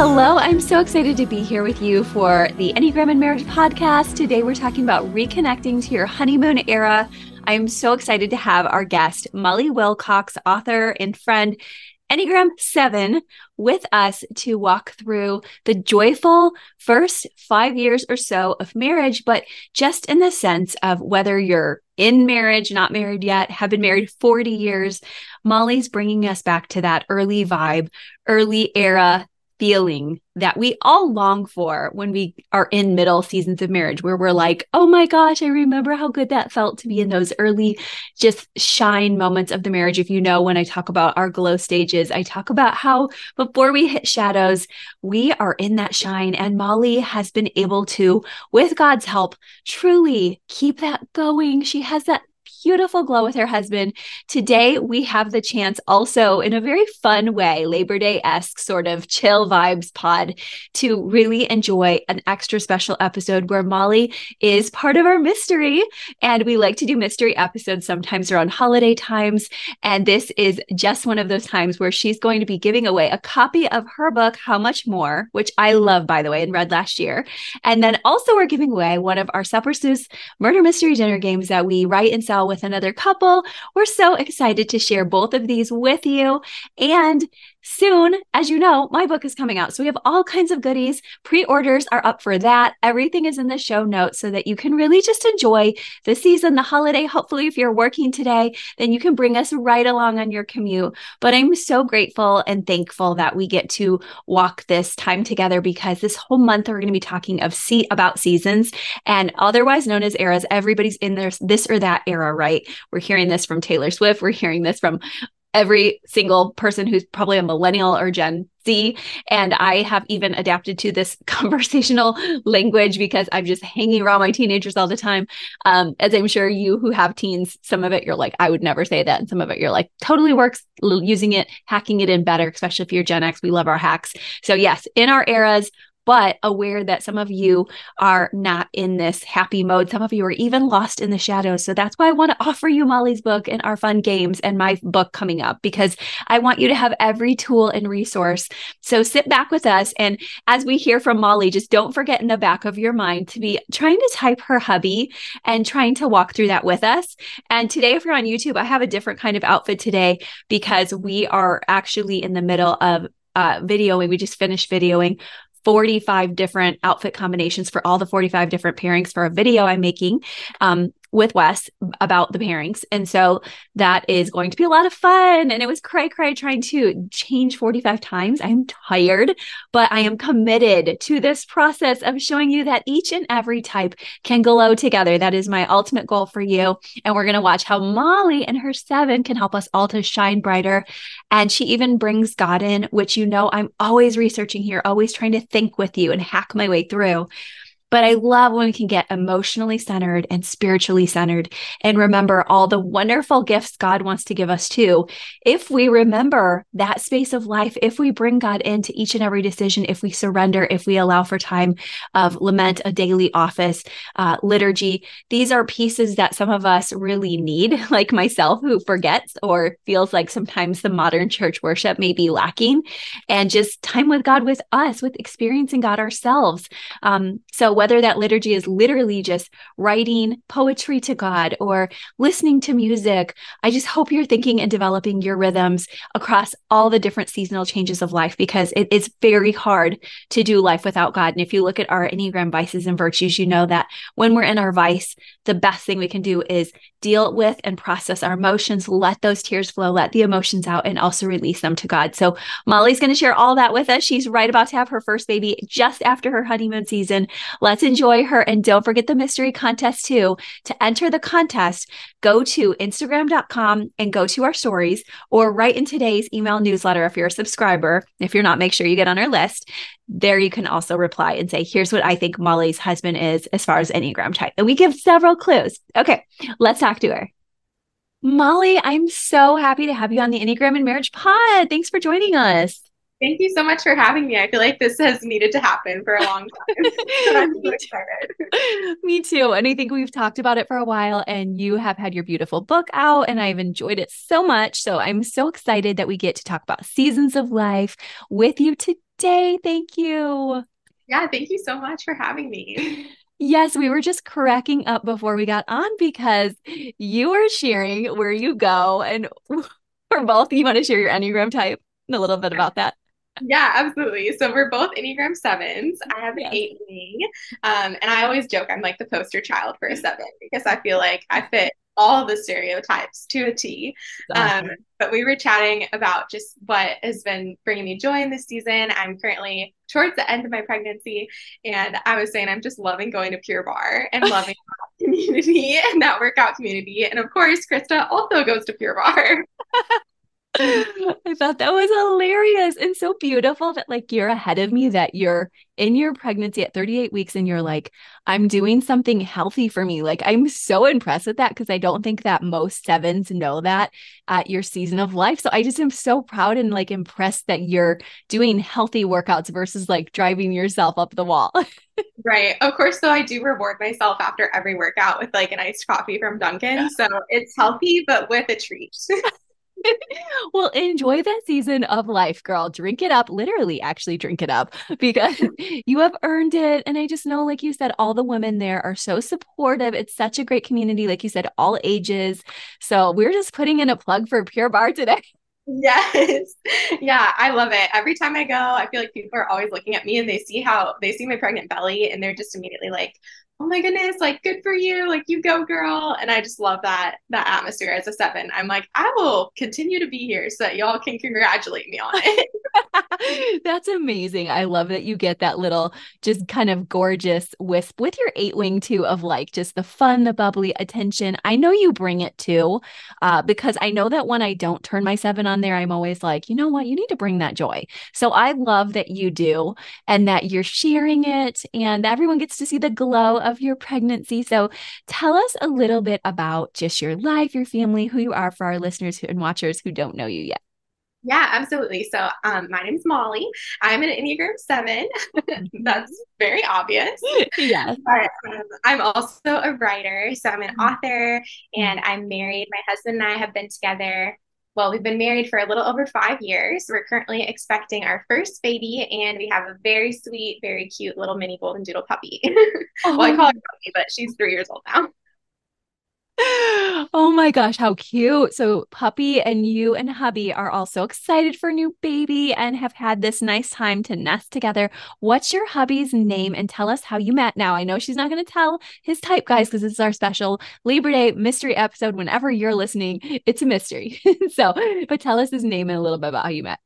Hello, I'm so excited to be here with you for the Enneagram and Marriage podcast. Today we're talking about reconnecting to your honeymoon era. I'm so excited to have our guest, Molly Wilcox, author and friend, Enneagram 7, with us to walk through the joyful first five years or so of marriage, but just in the sense of whether you're in marriage, not married yet, have been married 40 years. Molly's bringing us back to that early vibe, early era feeling that we all long for when we are in middle seasons of marriage, where we're like, oh my gosh, I remember how good that felt to be in those early, just shine moments of the marriage. If you know, when I talk about our glow stages, I talk about how before we hit shadows, we are in that shine. And Molly has been able to, with God's help, truly keep that going. She has that beautiful glow with her husband. Today, we have the chance also in a very fun way, Labor Day esque sort of chill vibes pod, to really enjoy an extra special episode where Molly is part of our mystery. And we like to do mystery episodes sometimes around holiday times. And this is just one of those times where she's going to be giving away a copy of her book, How Much More, which I love, by the way, and read last year. And then also, we're giving away one of our Supper Stews murder mystery dinner games that we write and sell with another couple. We're so excited to share both of these with you. And soon, as you know, my book is coming out. So we have all kinds of goodies. Pre orders are up for that. Everything is in the show notes so that you can really just enjoy the season, the holiday. Hopefully, if you're working today, then you can bring us right along on your commute. But I'm so grateful and thankful that we get to walk this time together because this whole month we're going to be talking of see about seasons and otherwise known as eras. Everybody's in there, this or that era, right? We're hearing this from Taylor Swift. We're hearing this from every single person who's probably a millennial or Gen Z. And I have even adapted to this conversational language because I'm just hanging around my teenagers all the time. Um, as I'm sure you who have teens, some of it you're like, I would never say that. And some of it you're like, totally works using it, hacking it in better, especially if you're Gen X. We love our hacks. So, yes, in our eras, but aware that some of you are not in this happy mode. Some of you are even lost in the shadows. So that's why I want to offer you Molly's book and our fun games and my book coming up because I want you to have every tool and resource. So sit back with us. And as we hear from Molly, just don't forget in the back of your mind to be trying to type her hubby and trying to walk through that with us. And today, if you're on YouTube, I have a different kind of outfit today because we are actually in the middle of uh, videoing. We just finished videoing 45 different outfit combinations for all the 45 different pairings for a video I'm making. Um, with Wes about the pairings. And so that is going to be a lot of fun. And it was cray cray trying to change 45 times. I'm tired, but I am committed to this process of showing you that each and every type can glow together. That is my ultimate goal for you. And we're going to watch how Molly and her seven can help us all to shine brighter. And she even brings God in, which you know I'm always researching here, always trying to think with you and hack my way through. But I love when we can get emotionally centered and spiritually centered and remember all the wonderful gifts God wants to give us too. If we remember that space of life, if we bring God into each and every decision, if we surrender, if we allow for time of lament, a daily office, uh, liturgy, these are pieces that some of us really need, like myself, who forgets or feels like sometimes the modern church worship may be lacking, and just time with God with us, with experiencing God ourselves. Um, so whether that liturgy is literally just writing poetry to God or listening to music, I just hope you're thinking and developing your rhythms across all the different seasonal changes of life because it is very hard to do life without God. And if you look at our Enneagram vices and virtues, you know that when we're in our vice, the best thing we can do is deal with and process our emotions, let those tears flow, let the emotions out, and also release them to God. So, Molly's going to share all that with us. She's right about to have her first baby just after her honeymoon season Let's enjoy her. And don't forget the mystery contest too. To enter the contest, go to Instagram.com and go to our stories or write in today's email newsletter if you're a subscriber. If you're not, make sure you get on our list. There you can also reply and say, here's what I think Molly's husband is as far as Enneagram type. And we give several clues. Okay, let's talk to her. Molly, I'm so happy to have you on the Enneagram and Marriage Pod. Thanks for joining us. Thank you so much for having me. I feel like this has needed to happen for a long time. I'm so excited. me too. And I think we've talked about it for a while, and you have had your beautiful book out, and I've enjoyed it so much. So I'm so excited that we get to talk about seasons of life with you today. Thank you. Yeah, thank you so much for having me. Yes, we were just cracking up before we got on because you were sharing where you go, and for both, you want to share your Enneagram type and a little bit about that. Yeah, absolutely. So we're both Enneagram sevens. I have an yes. eight wing. Um, and I always joke I'm like the poster child for a seven because I feel like I fit all the stereotypes to a T. Um, but we were chatting about just what has been bringing me joy in this season. I'm currently towards the end of my pregnancy, and I was saying I'm just loving going to Pure Barre and loving that community and that workout community. And of course, Krista also goes to Pure Barre. I thought that was hilarious and so beautiful that like you're ahead of me that you're in your pregnancy at 38 weeks and you're like I'm doing something healthy for me. Like I'm so impressed with that because I don't think that most sevens know that at your season of life. So I just am so proud and like impressed that you're doing healthy workouts versus like driving yourself up the wall. right. Of course though I do reward myself after every workout with like an iced coffee from Dunkin'. So it's healthy but with a treat. well, enjoy that season of life, girl. Drink it up, literally, actually, drink it up because you have earned it. And I just know, like you said, all the women there are so supportive. It's such a great community, like you said, all ages. So we're just putting in a plug for Pure Barre today. Yes. Yeah, I love it. Every time I go, I feel like people are always looking at me and they see how they see my pregnant belly and they're just immediately like, oh my goodness, like good for you, like you go girl. And I just love that that atmosphere as a seven. I'm like, I will continue to be here so that y'all can congratulate me on it. That's amazing. I love that you get that little just kind of gorgeous wisp with your eight wing too of like just the fun, the bubbly attention. I know you bring it too, uh, because I know that when I don't turn my seven on there, I'm always like, you know what, you need to bring that joy. So I love that you do and that you're sharing it and everyone gets to see the glow of your pregnancy. So tell us a little bit about just your life, your family, who you are for our listeners and watchers who don't know you yet. Yeah, absolutely. So, um, my name is Molly. I'm an Enneagram 7. That's very obvious. Yes. But um, I'm also a writer. So, I'm an mm-hmm. author and I'm married. My husband and I have been together well, we've been married for a little over five years. We're currently expecting our first baby, and we have a very sweet, very cute little mini golden doodle puppy. well, I oh. call her puppy, but she's three years old now. Oh my gosh, how cute. So, Puppy and you and hubby are also excited for a new baby and have had this nice time to nest together. What's your hubby's name and tell us how you met? Now, I know she's not going to tell his type, guys, because this is our special Labor Day mystery episode. Whenever you're listening, it's a mystery. so, but tell us his name and a little bit about how you met.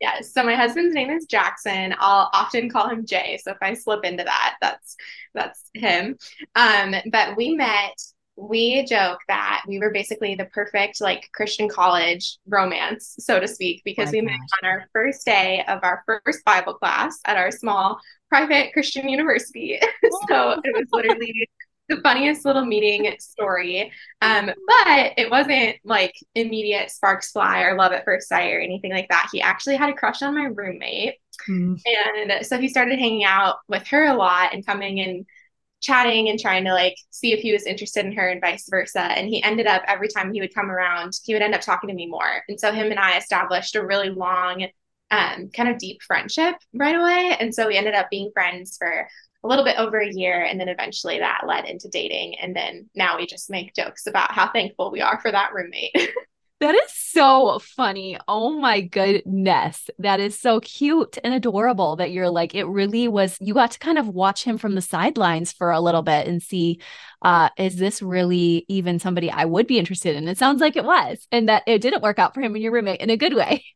Yes. So my husband's name is Jackson. I'll often call him Jay. So if I slip into that, that's that's him. Um, but we met we joke that we were basically the perfect like Christian college romance, so to speak, because My we gosh. met on our first day of our first Bible class at our small private Christian university. so it was literally the funniest little meeting story. Um, but it wasn't like immediate sparks fly or love at first sight or anything like that. He actually had a crush on my roommate. Mm. And so he started hanging out with her a lot and coming and chatting and trying to like see if he was interested in her and vice versa. And he ended up every time he would come around, he would end up talking to me more. And so him and I established a really long, um, kind of deep friendship right away. And so we ended up being friends for a little bit over a year. And then eventually that led into dating. And then now we just make jokes about how thankful we are for that roommate. That is so funny. Oh my goodness. That is so cute and adorable that you're like, it really was. You got to kind of watch him from the sidelines for a little bit and see, uh, is this really even somebody I would be interested in? It sounds like it was, and that it didn't work out for him and your roommate in a good way.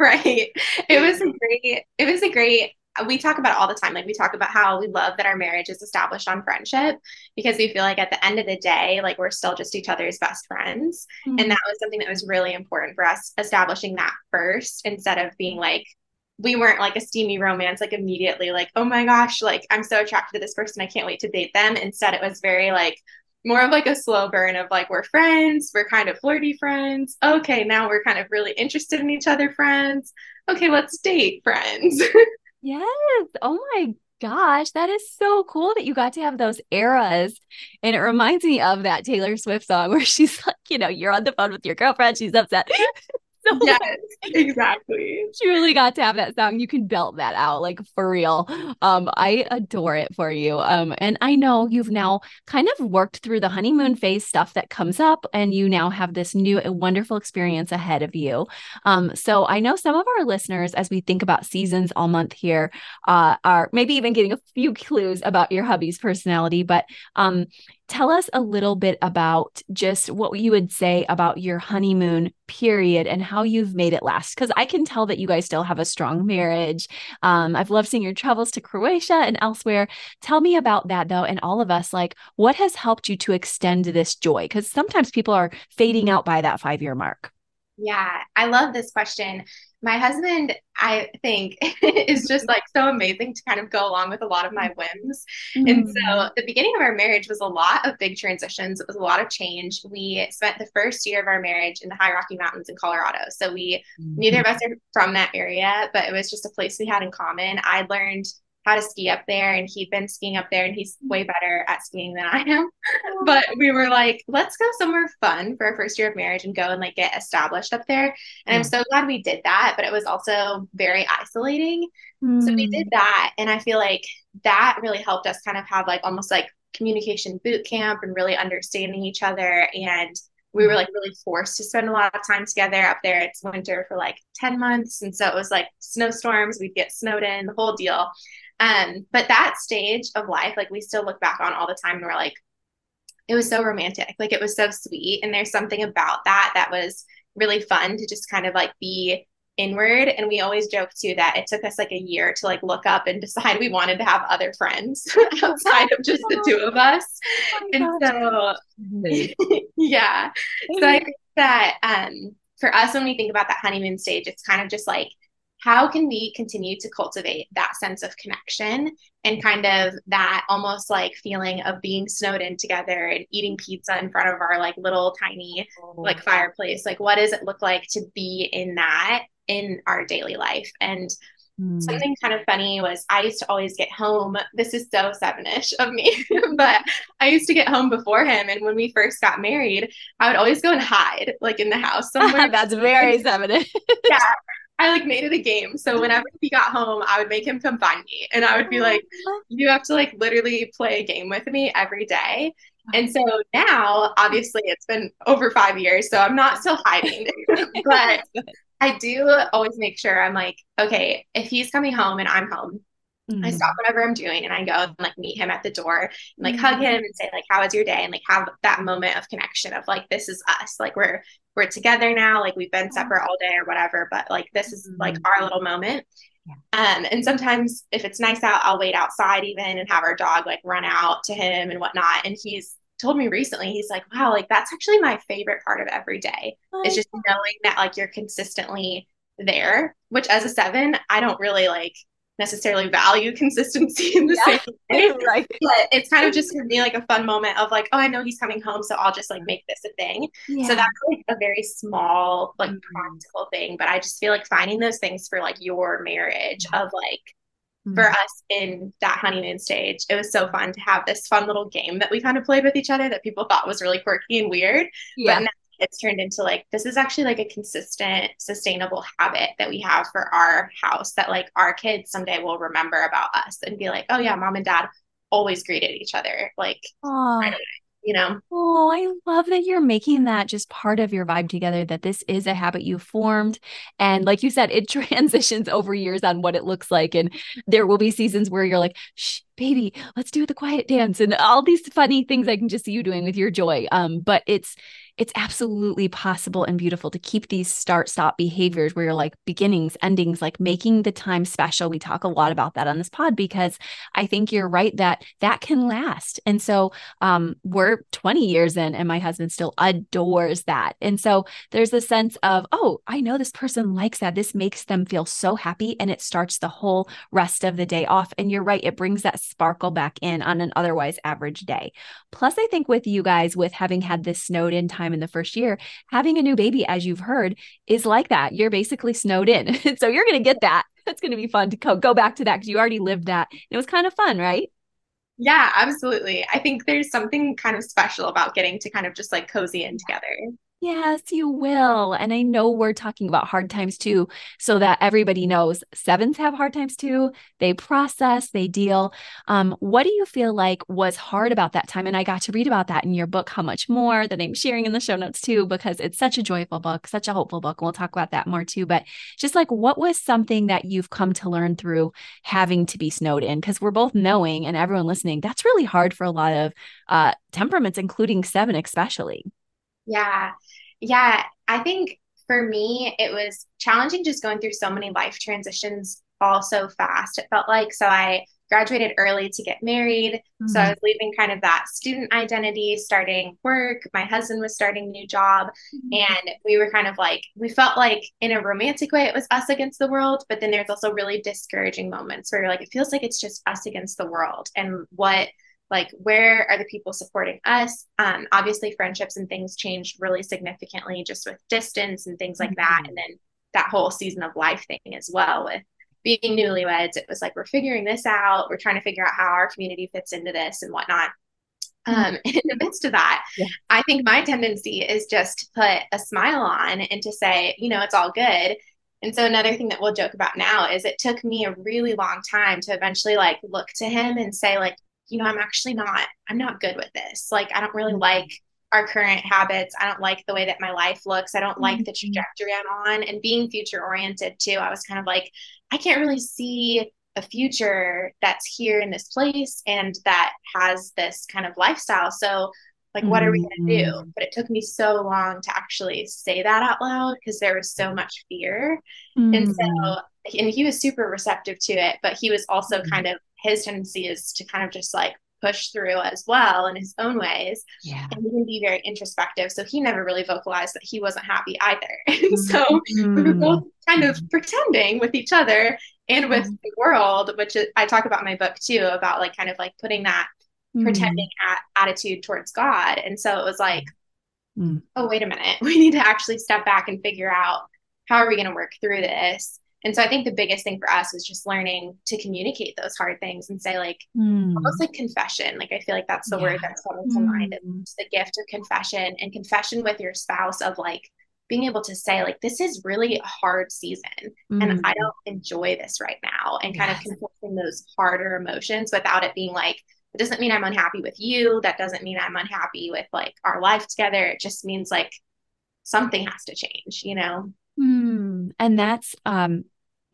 Right. It was a great, it was a great we talk about all the time. Like we talk about how we love that our marriage is established on friendship because we feel like at the end of the day, like we're still just each other's best friends. Mm-hmm. And that was something that was really important for us establishing that first instead of being like, we weren't like a steamy romance, like immediately, like, oh my gosh, like I'm so attracted to this person. I can't wait to date them. Instead, it was very like, more of like a slow burn of like we're friends, we're kind of flirty friends. Okay, now we're kind of really interested in each other friends. Okay, let's date friends. yes. Oh my gosh, that is so cool that you got to have those eras. And it reminds me of that Taylor Swift song where she's like, you know, you're on the phone with your girlfriend, she's upset. so yes, exactly. Truly got to have that song. You can belt that out like for real. Um, I adore it for you. Um, and I know you've now kind of worked through the honeymoon phase stuff that comes up, and you now have this new and wonderful experience ahead of you. Um, so I know some of our listeners, as we think about seasons all month here, uh, are maybe even getting a few clues about your hubby's personality. But um, tell us a little bit about just what you would say about your honeymoon period and how you've made it last? Because i can tell that you guys still have a strong marriage. Um, i've loved seeing your travels to croatia and elsewhere. Tell me about that though and all of us like what has helped you to extend this joy? Because sometimes people are fading out by that five year mark. Yeah i love this question my husband, I think, is just like so amazing to kind of go along with a lot of my whims. Mm-hmm. And so mm. the beginning of our marriage was a lot of big transitions. It was a lot of change. We spent the first year of our marriage in the High Rocky Mountains in Colorado. So we, mm-hmm. neither of us are from that area, but it was just a place we had in common. I learned how to ski up there and he'd been skiing up there and he's way better at skiing than I am. But we were like, let's go somewhere fun for our first year of marriage and go and like get established up there. And I'm so glad we did that, but it was also very isolating. Mm. So we did hmm. that and I feel like that really helped us kind of have like almost like communication boot camp and really understanding each other and we were like really forced to spend a lot of time together up there. It's winter for like 10 months. And so it was like snowstorms, we'd get snowed in, the whole deal. Um, but that stage of life, like we still look back on all the time and we're like, it was so romantic. Like it was so sweet. And there's something about that that was really fun to just kind of like be inward. And we always joke too that it took us like a year to like look up and decide we wanted to have other friends outside of just the two of us. Oh and so yeah. So i think that um for us when we think about that honeymoon stage it's kind of just like how can we continue to cultivate that sense of connection and kind of that almost like feeling of being snowed in together and eating pizza in front of our like little tiny like fireplace? Like what does it look like to be in that in our daily life? And mm. something kind of funny was i used to always get home this is so sevenish of me but i used to get home before him and when we first got married i would always go and hide like in the house somewhere. That's very sevenish. Yeah I like made it a game. So mm-hmm. whenever he got home, I would make him come find me. And I would be like, you have to like literally play a game with me every day. Uh-huh. And so now, obviously, it's been over five years, so I'm not still hiding. but I do always make sure I'm like, okay, if he's coming home and I'm home, Mm-hmm. I stop whatever I'm doing and I go and like meet him at the door and like mm-hmm. hug him and say like how was your day and like have that moment of connection of like this is us like we're we're together now like we've been separate all day or whatever but like this is like mm-hmm. our little moment yeah. um and sometimes if it's nice out I'll wait outside even and have our dog like run out to him and whatnot and he's told me recently he's like wow like that's actually my favorite part of every day oh, it's just knowing that like you're consistently there which as a seven I don't really like necessarily value consistency in the yeah. same way. right. But it's kind of just for me like a fun moment of like, oh, I know he's coming home, so I'll just like make this a thing. Yeah. So that's like a very small, like mm-hmm. practical thing. But I just feel like finding those things for like your marriage of like mm-hmm. for us in that honeymoon stage, it was so fun to have this fun little game that we kind of played with each other that people thought was really quirky and weird. Yeah. But now it's turned into like this is actually like a consistent sustainable habit that we have for our house that like our kids someday will remember about us and be like oh yeah mom and dad always greeted each other like right you know? Oh i love that you're making that just part of your vibe together that this is a habit you formed. And like you said it transitions over years on what it looks like. And there will be seasons where you're like shh baby, let's do the quiet dance and all these funny things I can just see you doing with your joy. Um, but it's it's absolutely possible and beautiful to keep these start stop behaviors where you're like beginnings, endings, like making the time special. We talk a lot about that on this pod because I think you're right that that can last. And so um, we're 20 years in, and my husband still adores that. And so there's a sense of, oh, I know this person likes that. This makes them feel so happy. And it starts the whole rest of the day off. And you're right, it brings that sparkle back in on an otherwise average day. Plus, I think with you guys, with having had this snowed in time in the first year, having a new baby, as you've heard, is like that. You're basically snowed in. so you're going to get that. It's going to be fun to go, go back to that because you already lived that. It was kind of fun, right? Yeah, absolutely. I think there's something kind of special about getting to kind of just like cozy in together. Yes, you will. And I know we're talking about hard times too, so that everybody knows sevens have hard times too. They process, they deal. Um, what do you feel like was hard about that time? And I got to read about that in your book, How Much More, that I'm sharing in the show notes too, because it's such a joyful book, such a hopeful book. We'll talk about that more too. But just like, what was something that you've come to learn through having to be snowed in? Because we're both knowing, and everyone listening, that's really hard for a lot of uh, temperaments, including seven, especially. Yeah. Yeah. I think for me, it was challenging just going through so many life transitions all so fast. It felt like so I graduated early to get married. Mm-hmm. So I mm-hmm. was leaving kind of that student identity, starting work. My husband was starting a new job. Mm-hmm. And we were kind of like, we felt like in a romantic way, it was us against the world. But then there's also really discouraging moments where you're like, it feels like it's just us against the world. And what like where are the people supporting us um, obviously friendships and things changed really significantly just with distance and things like mm-hmm. that and then that whole season of life thing as well with being newlyweds it was like we're figuring this out we're trying to figure out how our community fits into this and whatnot mm-hmm. um, in the midst of that yeah. i think my tendency is just to put a smile on and to say you know it's all good and so another thing that we'll joke about now is it took me a really long time to eventually like look to him and say like you know, I'm actually not, I'm not good with this. Like, I don't really mm-hmm. like our current habits. I don't like the way that my life looks. I don't like the mm-hmm. trajectory I'm on. And being future oriented too, I was kind of like, I can't really see a future that's here in this place and that has this kind of lifestyle. So, like, what are we going to do? Mm-hmm. But it took me so long to actually say that out loud because there was so much fear. Mm-hmm. And so, and he was super receptive to it, but he was also kind of his tendency is to kind of just like push through as well in his own ways. Yeah. And he can be very introspective. So he never really vocalized that he wasn't happy either. And so mm-hmm. we were both kind of pretending with each other and with mm-hmm. the world, which I talk about in my book too, about like kind of like putting that mm-hmm. pretending at, attitude towards God. And so it was like, mm. oh, wait a minute. We need to actually step back and figure out how are we going to work through this? And so I think the biggest thing for us was just learning to communicate those hard things and say, like, mm. almost like confession. Like, I feel like that's the yeah. word that's coming to mm. mind. It's the gift of confession and confession with your spouse of like being able to say, like, this is really a hard season mm. and I don't enjoy this right now. And kind yes. of confessing those harder emotions without it being like, it doesn't mean I'm unhappy with you. That doesn't mean I'm unhappy with like our life together. It just means like something has to change, you know? Mm. And that's um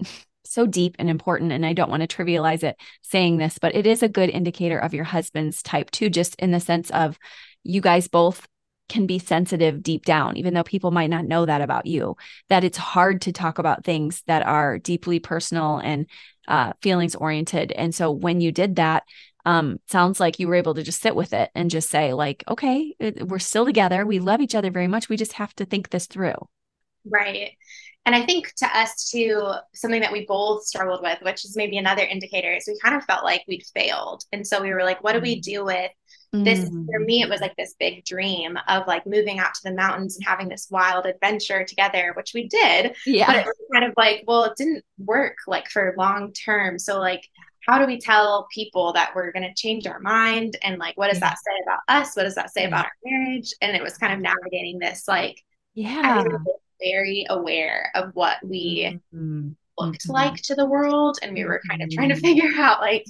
so deep and important and i don't want to trivialize it saying this but it is a good indicator of your husband's type too just in the sense of you guys both can be sensitive deep down even though people might not know that about you that it's hard to talk about things that are deeply personal and uh, feelings oriented. And so when you did that um, sounds like you were able to just sit with it and just say like okay we're still together. We love each other very much. We just have to think this through right and I think to us too, something that we both struggled with, which is maybe another indicator, is we kind of felt like we'd failed. And so we were like, what do we mm. do with this? Mm. For me, it was like this big dream of like moving out to the mountains and having this wild adventure together, which we did. Yeah. But it was kind of like, well, it didn't work like for long term. So like how do we tell people that we're going to change our mind and like what does that say about us what does that say about our marriage and it was kind of navigating this like yeah very aware of what we mm-hmm. looked mm-hmm. like to the world. And we were kind of trying to mm-hmm. figure out like,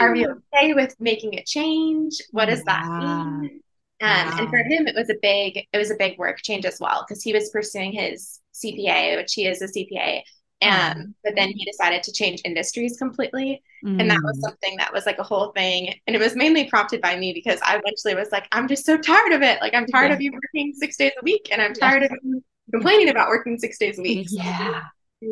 are we okay with making a change? What does yeah. that mean? Um, And for him, it was a big, it was a big work change as well because he was pursuing his CPA, which he is a CPA, And um, but then he decided to change industries completely. Mm. And that was mm. something that was like a whole thing. And it was mainly prompted by me because I eventually was like, I'm just so tired of it. Like I'm tired yeah. of you working six days a week and I'm tired yeah. of you complaining about working six days a week. Yeah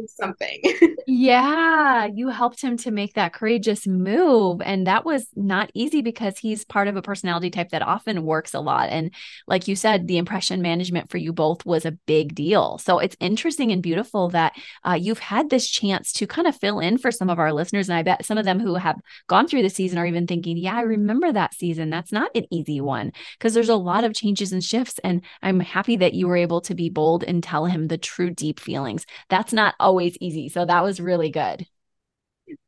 something. yeah, you helped him to make that courageous move. And that was not easy because he's part of a personality type that often works a lot. And like you said, the impression management for you both was a big deal. So it's interesting and beautiful that uh, you've had this chance to kind of fill in for some of our listeners. And I bet some of them who have gone through the season are even thinking, yeah, I remember that season. That's not an easy one because there's a lot of changes and shifts. And I'm happy that you were able to be bold and tell him the true deep feelings. That's not always easy. So that was really good.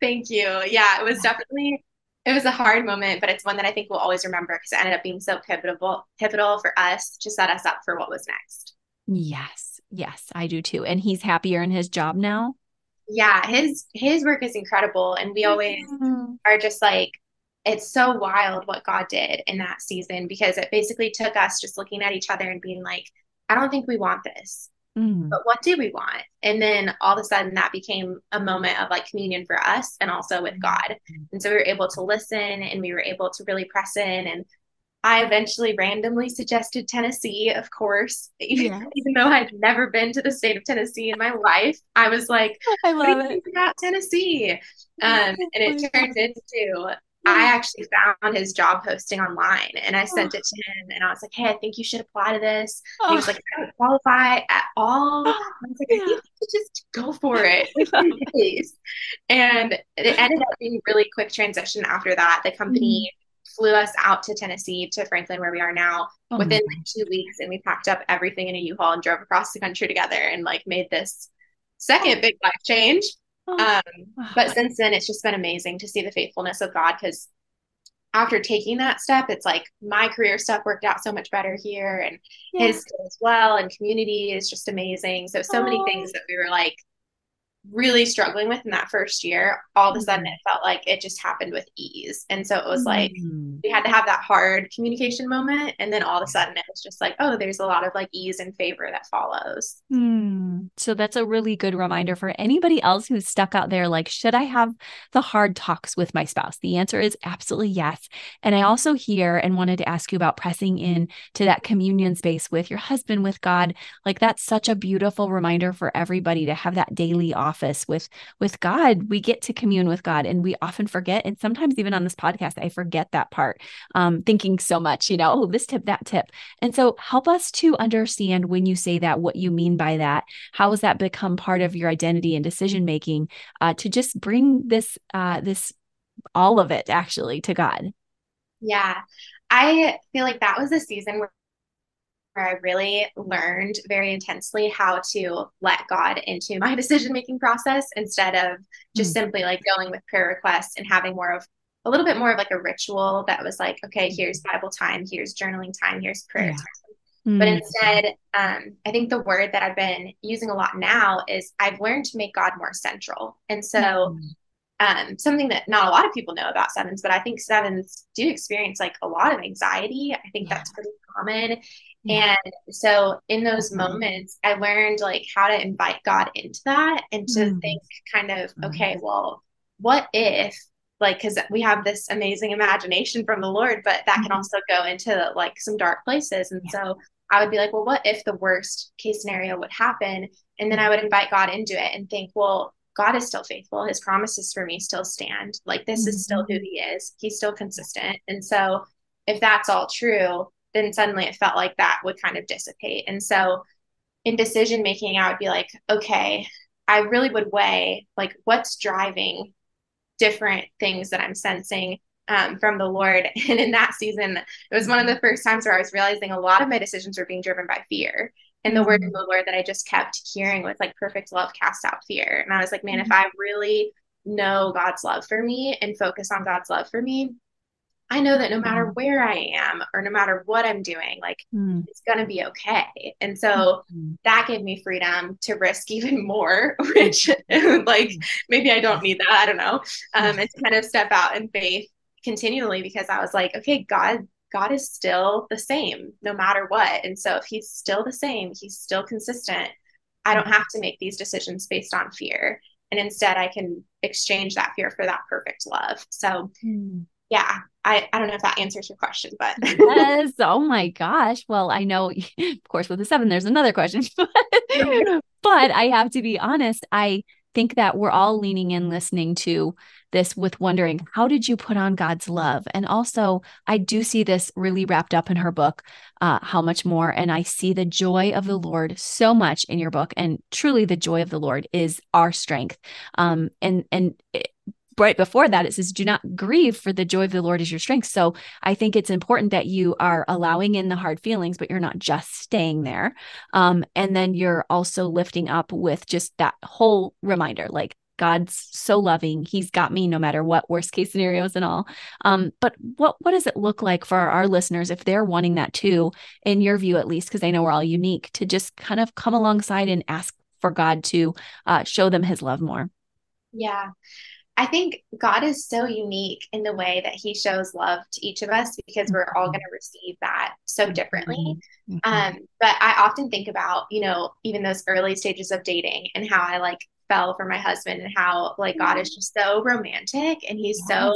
Thank you. Yeah, it was definitely it was a hard moment, but it's one that I think we'll always remember because it ended up being so pivotal pivotal for us to set us up for what was next. Yes. Yes, I do too. And he's happier in his job now? Yeah, his his work is incredible and we always mm-hmm. are just like it's so wild what God did in that season because it basically took us just looking at each other and being like I don't think we want this. Mm. But what do we want? And then all of a sudden that became a moment of like communion for us and also with mm. God. And so we were able to listen and we were able to really press in. And I eventually randomly suggested Tennessee, of course, yeah. even though I'd never been to the state of Tennessee in my life. I was like, I love it. about Tennessee? Um, and it turned into I actually found his job posting online and I sent oh. it to him and I was like, Hey, I think you should apply to this. Oh. He was like, I don't qualify at all. I was like, I think you should just go for it. and it ended up being a really quick transition after that. The company mm-hmm. flew us out to Tennessee to Franklin, where we are now, oh, within like two weeks, and we packed up everything in a U-Haul and drove across the country together and like made this second oh. big life change. Um, but since then, it's just been amazing to see the faithfulness of God because after taking that step, it's like my career stuff worked out so much better here and yeah. his as well. And community is just amazing. So, so many things that we were like, really struggling with in that first year, all of a sudden mm-hmm. it felt like it just happened with ease. And so it was like mm-hmm. we had to have that hard communication moment. And then all of a sudden it was just like, oh, there's a lot of like ease and favor that follows. Mm. So that's a really good reminder for anybody else who's stuck out there like, should I have the hard talks with my spouse? The answer is absolutely yes. And I also hear and wanted to ask you about pressing in to that communion space with your husband, with God. Like that's such a beautiful reminder for everybody to have that daily office with with God. We get to commune with God, and we often forget. And sometimes even on this podcast, I forget that part, um, thinking so much, you know, oh, this tip, that tip. And so, help us to understand when you say that, what you mean by that. How has that become part of your identity and decision making uh, to just bring this uh, this all of it actually to God? Yeah, I feel like that was a season where where I really learned very intensely how to let God into my decision making process instead of just mm-hmm. simply like going with prayer requests and having more of a little bit more of like a ritual that was like, okay, here's Bible time, here's journaling time, here's prayer yeah. time. Mm-hmm. But instead, um, I think the word that I've been using a lot now is I've learned to make God more central. And so, mm-hmm. um, something that not a lot of people know about sevens, but I think sevens do experience like a lot of anxiety. I think yeah. that's pretty common. And so in those moments, I learned like how to invite God into that and to mm. think kind of, okay, well, what if like because we have this amazing imagination from the Lord, but that can mm-hmm. also go into like some dark places. And yeah. so I would be like, well, what if the worst case scenario would happen? And then I would invite God into it and think, well, God is still faithful. His promises for me still stand. Like this mm-hmm. is still who mm-hmm. he is. He's still consistent. And so if that's all true, then suddenly it felt like that would kind of dissipate. And so in decision making, I would be like, okay, I really would weigh like what's driving different things that I'm sensing um, from the Lord. And in that season, it was one of the first times where I was realizing a lot of my decisions were being driven by fear. And the word of the Lord that I just kept hearing was like perfect love cast out fear. And I was like, man, mm-hmm. if I really know God's love for me and focus on God's love for me, I know that no matter mm. where I am or no matter what I'm doing, like mm. it's going to be okay. And so mm. that gave me freedom to risk even more, which like maybe I don't need that. I don't know. Um, and to kind of step out in faith continually because I was like, okay, God, God is still the same no matter what. And so if he's still the same, he's still consistent. I don't have to make these decisions based on fear. And instead, I can exchange that fear for that perfect love. So, mm. Yeah, I, I don't know if that answers your question, but yes. Oh my gosh. Well, I know, of course, with the seven, there's another question, but, but I have to be honest. I think that we're all leaning in listening to this with wondering how did you put on god's love and also i do see this really wrapped up in her book uh, how much more and i see the joy of the lord so much in your book and truly the joy of the lord is our strength um, and and it, right before that it says do not grieve for the joy of the lord is your strength so i think it's important that you are allowing in the hard feelings but you're not just staying there um, and then you're also lifting up with just that whole reminder like God's so loving. He's got me no matter what worst case scenarios and all. Um, but what what does it look like for our listeners if they're wanting that too, in your view at least, because I know we're all unique, to just kind of come alongside and ask for God to uh, show them His love more. Yeah. I think God is so unique in the way that He shows love to each of us because we're all mm-hmm. going to receive that so differently. Mm-hmm. Um, but I often think about, you know, even those early stages of dating and how I like fell for my husband and how like God is mm-hmm. just so romantic and He's yes. so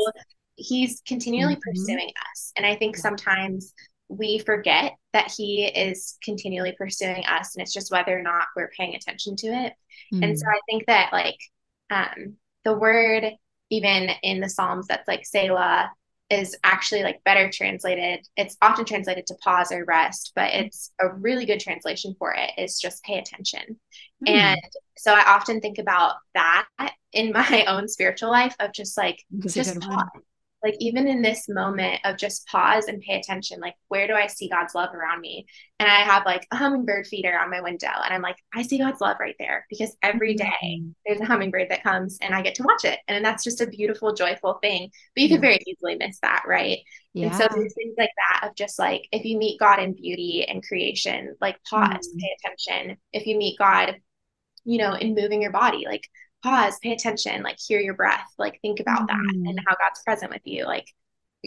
He's continually mm-hmm. pursuing us. And I think sometimes we forget that He is continually pursuing us, and it's just whether or not we're paying attention to it. Mm-hmm. And so. I think that like um the word even in the Psalms that's like Selah is actually like better translated. It's often translated to pause or rest, but it's a really good translation for it is just pay attention. Mm. And so I often think about that in my own spiritual life of just like just pause, like even in this moment of just pause and pay attention like where do i see god's love around me and i have like a hummingbird feeder on my window and i'm like i see god's love right there because every day mm-hmm. there's a hummingbird that comes and i get to watch it and that's just a beautiful joyful thing but you can very easily miss that right yeah. and so there's things like that of just like if you meet god in beauty and creation like pause mm. pay attention if you meet god you know in moving your body like pause, pay attention, like hear your breath, like think about mm-hmm. that and how God's present with you. Like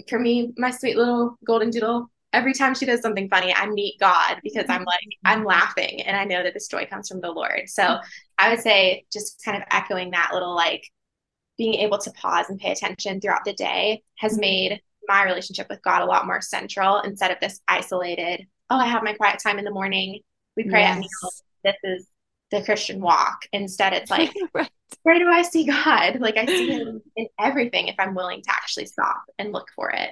for me, my sweet little golden doodle, every time she does something funny, I meet God because I'm like, I'm laughing and I know that this joy comes from the Lord. So I would say just kind of echoing that little like being able to pause and pay attention throughout the day has mm-hmm. made my relationship with God a lot more central instead of this isolated, oh, I have my quiet time in the morning. We pray yes. at meals. This is the Christian walk. Instead, it's like, right. where do I see God? Like I see him in everything if I'm willing to actually stop and look for it.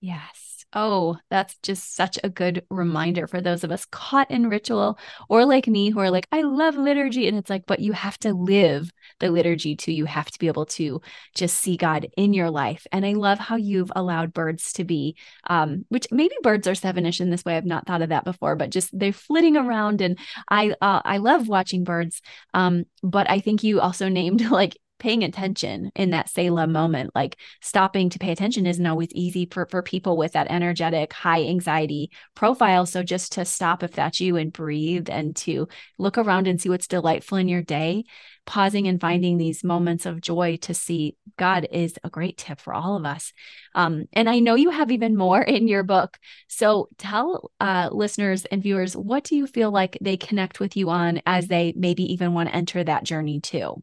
Yes. Oh, that's just such a good reminder for those of us caught in ritual or like me who are like, I love liturgy. And it's like, but you have to live the liturgy too. You have to be able to just see God in your life. And I love how you've allowed birds to be, um, which maybe birds are sevenish in this way. I've not thought of that before, but just they're flitting around. And I, uh, I love watching birds. Um, but I think you also named like paying attention in that Selah moment, like stopping to pay attention isn't always easy for, for people with that energetic, high anxiety profile. So just to stop if that's you and breathe and to look around and see what's delightful in your day, pausing and finding these moments of joy to see God is a great tip for all of us. Um, and I know you have even more in your book. So tell uh, listeners and viewers, what do you feel like they connect with you on as they maybe even want to enter that journey too?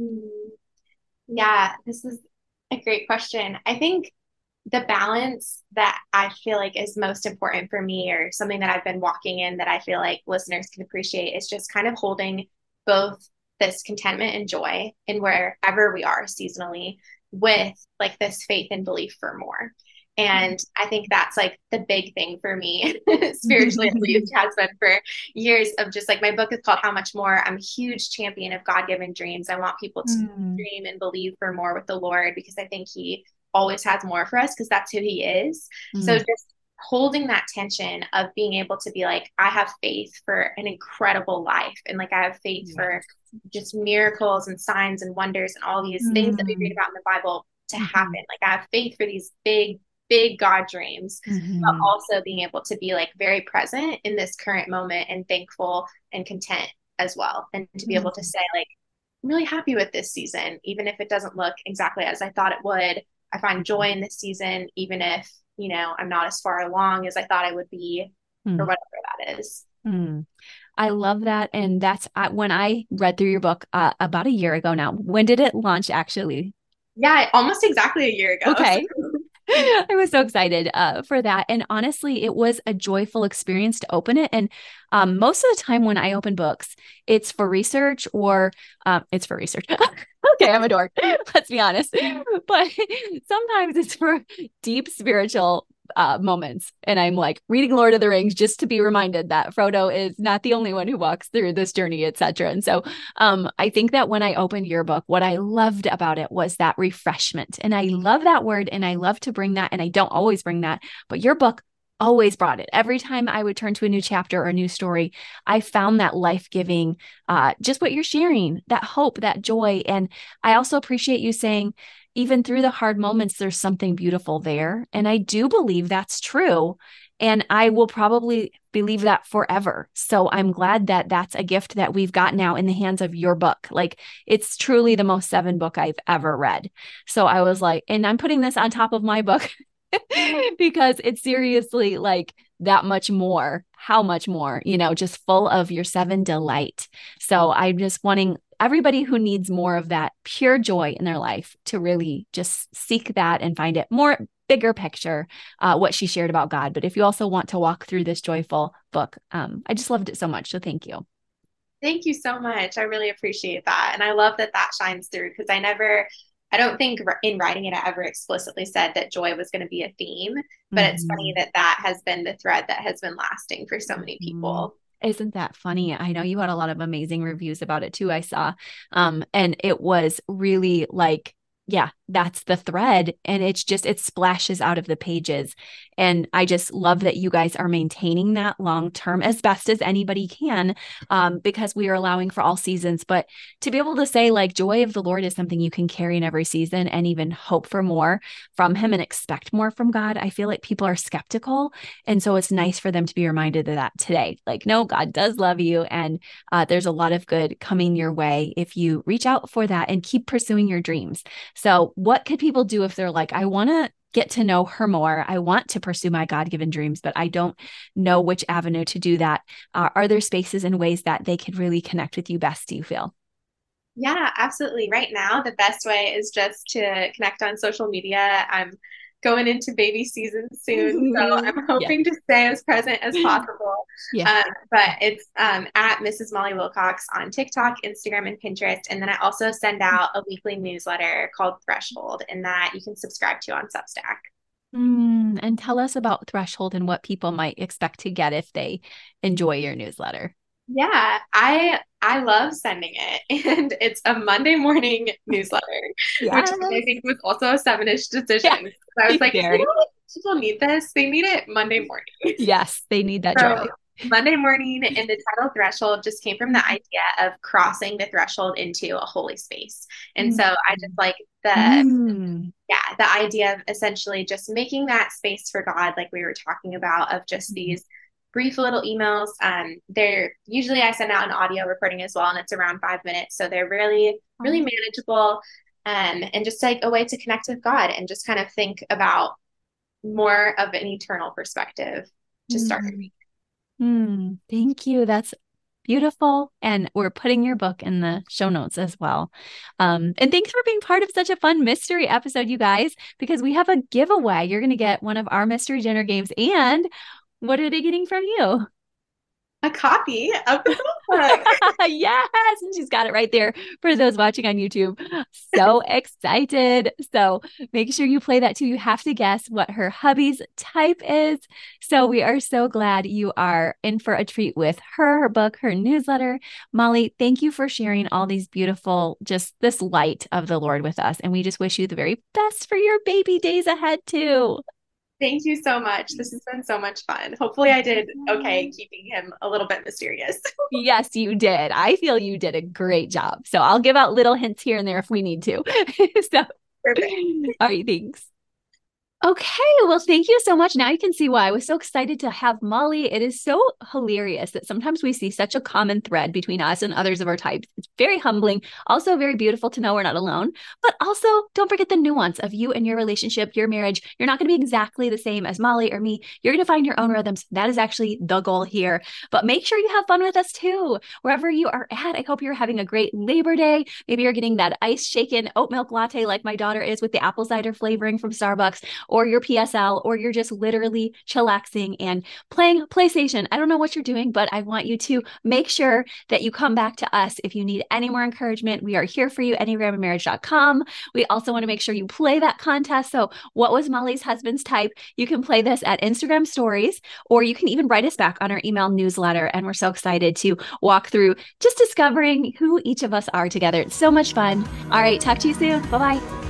Mm-hmm. Yeah, this is a great question. I think the balance that I feel like is most important for me, or something that I've been walking in that I feel like listeners can appreciate, is just kind of holding both this contentment and joy in wherever we are seasonally with like this faith and belief for more. And I think that's like the big thing for me, spiritually at least, has been for years of just like my book is called How Much More. I'm a huge champion of God given dreams. I want people to mm. dream and believe for more with the Lord because I think He always has more for us because that's who He is. Mm. So just holding that tension of being able to be like, I have faith for an incredible life and like I have faith for just miracles and signs and wonders and all these mm. things that we read mm. about in the Bible to mm-hmm. happen. Like I have faith for these big big God dreams, mm-hmm. but also being able to be like very present in this current moment and thankful and content as well. And to be mm-hmm. able to say, like, I'm really happy with this season, even if it doesn't look exactly as I thought it would. I find joy in this season, even if, you know, I'm not as far along as I thought I would be, mm-hmm. or whatever that is. Mm. I love that. And that's uh, when I read through your book uh, about a year ago now. When did it launch actually? Yeah, almost exactly a year ago. Okay. I was so excited uh, for that. And honestly, it was a joyful experience to open it. And um, most of the time when I open books, it's for research or um, it's for research. okay, I'm a dork. Let's be honest. But sometimes it's for deep spiritual uh, moments. And I'm like reading Lord of the Rings just to be reminded that Frodo is not the only one who walks through this journey, etc. And so um, I think that when I opened your book, what I loved about it was that refreshment. And I love that word and I love to bring that. And I don't always bring that, but your book always brought it. Every time I would turn to a new chapter or a new story, I found that life giving, uh, just what you're sharing, that hope, that joy. And I also appreciate you saying, even through the hard moments, there's something beautiful there. And I do believe that's true. And I will probably believe that forever. So I'm glad that that's a gift that we've got now in the hands of your book. Like it's truly the most seven book I've ever read. So I was like, and I'm putting this on top of my book because it's seriously like that much more. How much more, you know, just full of your seven delight. So I'm just wanting everybody who needs more of that pure joy in their life to really just seek that and find it more bigger picture uh, what she shared about god but if you also want to walk through this joyful book um, i just loved it so much so thank you thank you so much i really appreciate that and i love that that shines through because i never I don't think in writing it I ever explicitly said that joy was going to be a theme, but mm-hmm. it's funny mm-hmm. that that has been the thread that has been lasting for so many people. Isn't that funny? I know you had a lot of amazing reviews about it too. I saw, um, and it was really like yeah, that's the thread. And it's just, it splashes out of the pages. And I just love that you guys are maintaining that long term as best as anybody can, um, because we are allowing for all seasons. But to be able to say, like, joy of the Lord is something you can carry in every season and even hope for more from Him and expect more from God, I feel like people are skeptical. And so it's nice for them to be reminded of that today. Like, no, God does love you. And uh, there's a lot of good coming your way if you reach out for that and keep pursuing your dreams. So, what could people do if they're like, I want to get to know her more. I want to pursue my God given dreams, but I don't know which avenue to do that. Uh, are there spaces and ways that they could really connect with you best, do you feel? Yeah, absolutely. Right now, the best way is just to connect on social media. I'm going into baby season soon. So mm-hmm. I'm hoping yeah. to stay as present as possible. Yeah. Um, but it's um, at Mrs. Molly Wilcox on TikTok, Instagram, and Pinterest. And then I also send out a weekly newsletter called Threshold, and that you can subscribe to on Substack. Mm, and tell us about Threshold and what people might expect to get if they enjoy your newsletter. Yeah, I I love sending it, and it's a Monday morning newsletter, yes. which I think was also a seven-ish decision. Yeah. I was like, you know people need this. They need it Monday morning. Yes, they need that so, joy. Monday morning, and the title threshold just came from the idea of crossing the threshold into a holy space, and mm. so I just like the mm. yeah the idea of essentially just making that space for God, like we were talking about, of just mm. these brief little emails. Um, they're usually I send out an audio recording as well, and it's around five minutes, so they're really really manageable, um, and just like a way to connect with God and just kind of think about more of an eternal perspective to start. Mm. Mm, thank you. That's beautiful. And we're putting your book in the show notes as well. Um, and thanks for being part of such a fun mystery episode, you guys, because we have a giveaway. You're going to get one of our mystery dinner games and what are they getting from you? A copy of the book. yes. And she's got it right there for those watching on YouTube. So excited. So make sure you play that too. You have to guess what her hubby's type is. So we are so glad you are in for a treat with her, her book, her newsletter. Molly, thank you for sharing all these beautiful, just this light of the Lord with us. And we just wish you the very best for your baby days ahead too. Thank you so much. This has been so much fun. Hopefully, I did okay mm-hmm. keeping him a little bit mysterious. yes, you did. I feel you did a great job. So I'll give out little hints here and there if we need to. so, Perfect. All right, thanks. Okay, well, thank you so much. Now you can see why I was so excited to have Molly. It is so hilarious that sometimes we see such a common thread between us and others of our types. It's very humbling, also very beautiful to know we're not alone. But also, don't forget the nuance of you and your relationship, your marriage. You're not going to be exactly the same as Molly or me. You're going to find your own rhythms. That is actually the goal here. But make sure you have fun with us too. Wherever you are at, I hope you're having a great Labor Day. Maybe you're getting that ice shaken oat milk latte like my daughter is with the apple cider flavoring from Starbucks or your PSL, or you're just literally chillaxing and playing PlayStation. I don't know what you're doing, but I want you to make sure that you come back to us if you need any more encouragement. We are here for you, enneagramandmarriage.com. We also want to make sure you play that contest. So, what was Molly's husband's type? You can play this at Instagram stories, or you can even write us back on our email newsletter. And we're so excited to walk through just discovering who each of us are together. It's so much fun. All right, talk to you soon. Bye bye.